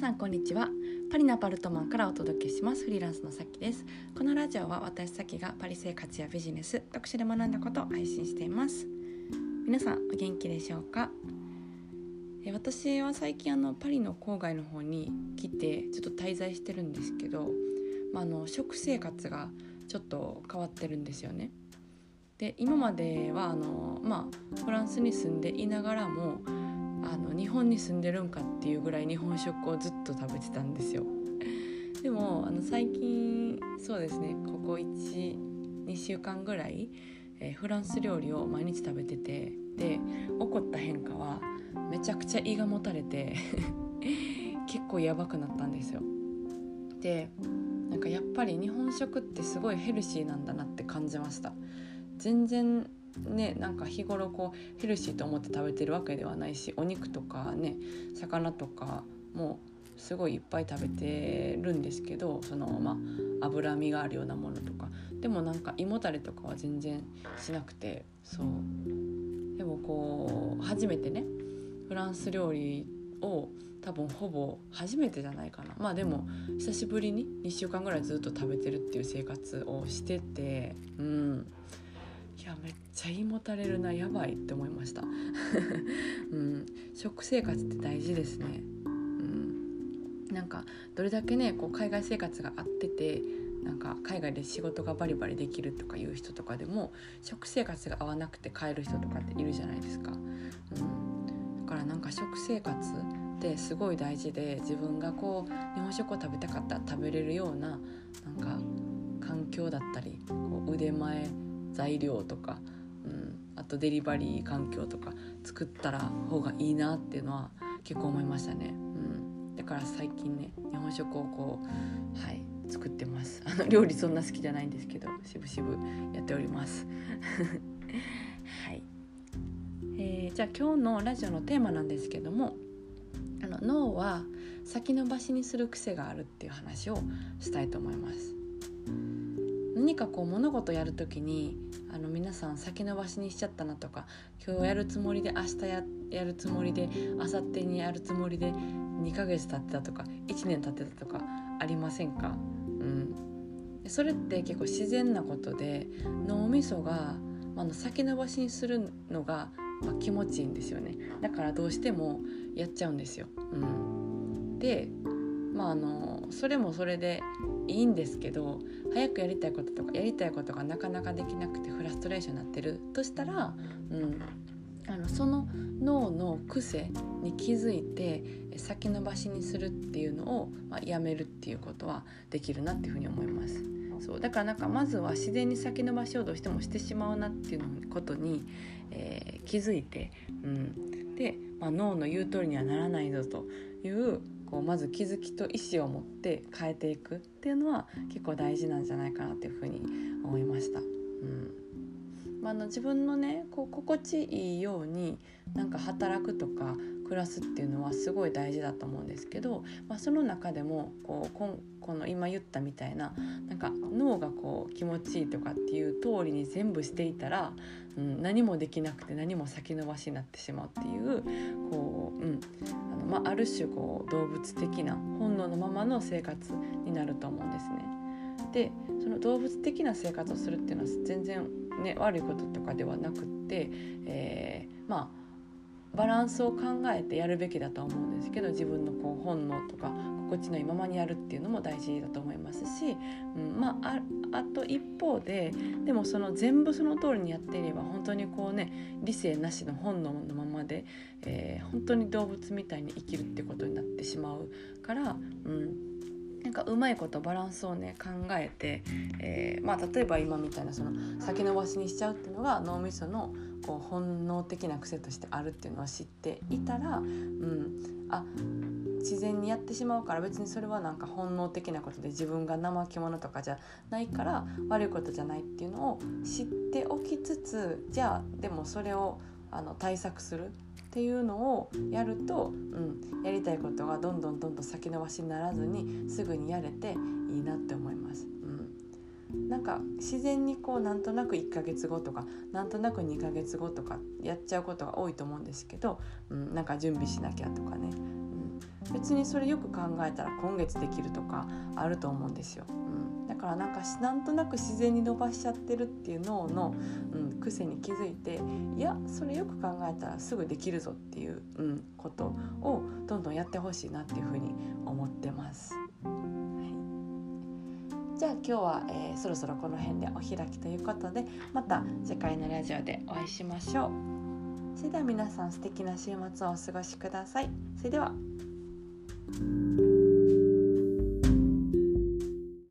さんこんにちは。パリのアパルトマンからお届けします。フリーランスのさきです。このラジオは私さきがパリ生活やビジネス読書で学んだことを配信しています。皆さんお元気でしょうか？え私は最近あのパリの郊外の方に来てちょっと滞在してるんですけど、まあ、あの食生活がちょっと変わってるんですよね。で今まではあの、まあ、フランスに住んでいながらもあの日本に住んでるんかっていうぐらい日本食をずっと食べてたんですよ。でもあの最近そうですねここ12週間ぐらい、えー、フランス料理を毎日食べててで起こった変化はめちゃくちゃ胃がもたれて 結構やばくなったんですよ。でなんかやっぱり日本食ってすごいヘルシーなんだなって感じました。全然ねなんか日頃こうヘルシーと思って食べてるわけではないしお肉とかね魚とかもすごいいっぱい食べてるんですけどそのまあ脂身があるようなものとか。でもなんか胃もたれとかは全然しなくてそう。でもこう初めてねフランス料理を多分ほぼ初めてじゃないかな。まあでも久しぶりに2週間ぐらいずっと食べてるっていう生活をしててうん。いやめっちゃ胃もたれるなやばいって思いました、うん、食生活って大事ですね、うん、なんかどれだけねこう海外生活が合っててなんか海外で仕事がバリバリできるとかいう人とかでも食生活が合わなくて帰る人とかっているじゃないですか、うん、だからなんか食生活ってすごい大事で自分がこう日本食を食べたかったら食べれるようななんか環境だったりこう腕前材料とか、うん、あとデリバリー環境とか作ったら方がいいなっていうのは結構思いましたね。うん、だから最近ね日本食をこうはい作ってます。あの料理そんな好きじゃないんですけどしぶしぶやっております。はい、えー、じゃあ今日のラジオのテーマなんですけどもあの脳は先延ばしにする癖があるっていう話をしたいと思います。何かこう物事やる時にあの皆さん先延ばしにしちゃったなとか今日やるつもりで明日ややるつもりで明後日にやるつもりで2ヶ月経ってたとか1年経ってたとかありませんか、うん、それって結構自然なことで脳みそが、まあ、の先延ばしにするのが、まあ、気持ちいいんですよね。だからどうしてもやっちゃうんですよ。うん、でまああのそれもそれでいいんですけど早くやりたいこととかやりたいことがなかなかできなくてフラストレーションになってるとしたら、うん、あのその脳の癖に気づいて先延ばしにするっていうのを、まあ、やめるっていうことはできるなっていうふうに思います。そう。だからなんかまずは自然に先延ばしをどうしてもしてしまうなっていうことに、えー、気づいて、うん、で、まあ、脳の言う通りにはならないぞというこうまず気づきと意思を持って変えていくっていうのは結構大事なんじゃないかなっていうふうに思いました。うんまあ、の自分のねこう心地いいようになんか働くとか暮らすっていうのはすごい大事だと思うんですけど、まあ、その中でもこうここの今言ったみたいななんか脳がこう気持ちいいとかっていう通りに全部していたら、うん、何もできなくて何も先延ばしになってしまうっていうこう、うんあのまあ、ある種こう動物的な本能のままの生活になると思うんですね。でその動物的な生活をするっていうのは全然、ね、悪いこととかではなくって、えー、まあバランスを考えてやるべきだと思うんですけど自分のこう本能とか心地のいいままにやるっていうのも大事だと思いますし、うん、まああと一方ででもその全部その通りにやっていれば本当にこうね理性なしの本能のままで、えー、本当に動物みたいに生きるってことになってしまうから、うん、なんかうまいことバランスをね考えて、えー、まあ、例えば今みたいなその先延ばしにしちゃうっていうのが脳みそのこう本能的な癖としてあるっていうのを知っていたら、うん、あ自然にやってしまうから別にそれはなんか本能的なことで自分が怠け者とかじゃないから悪いことじゃないっていうのを知っておきつつじゃあでもそれをあの対策するっていうのをやると、うん、やりたいことがどんどんどんどん先延ばしにならずにすぐにやれていいなって思います。うんなんか自然にこうなんとなく1ヶ月後とかなんとなく2ヶ月後とかやっちゃうことが多いと思うんですけど、うん、なんか準備しなきゃとかね、別にそれよく考えたら今月できるとかあると思うんですよ。うん、だからなんかなんとなく自然に伸ばしちゃってるっていう脳の、うん、癖に気づいていやそれよく考えたらすぐできるぞっていう、うん、ことをどんどんやってほしいなっていうふうに思ってます。じゃあ今日は、えー、そろそろこの辺でお開きということでまた次回のラジオでお会いしましょう。それでは皆さん素敵な週末をお過ごしください。それでは。Thank you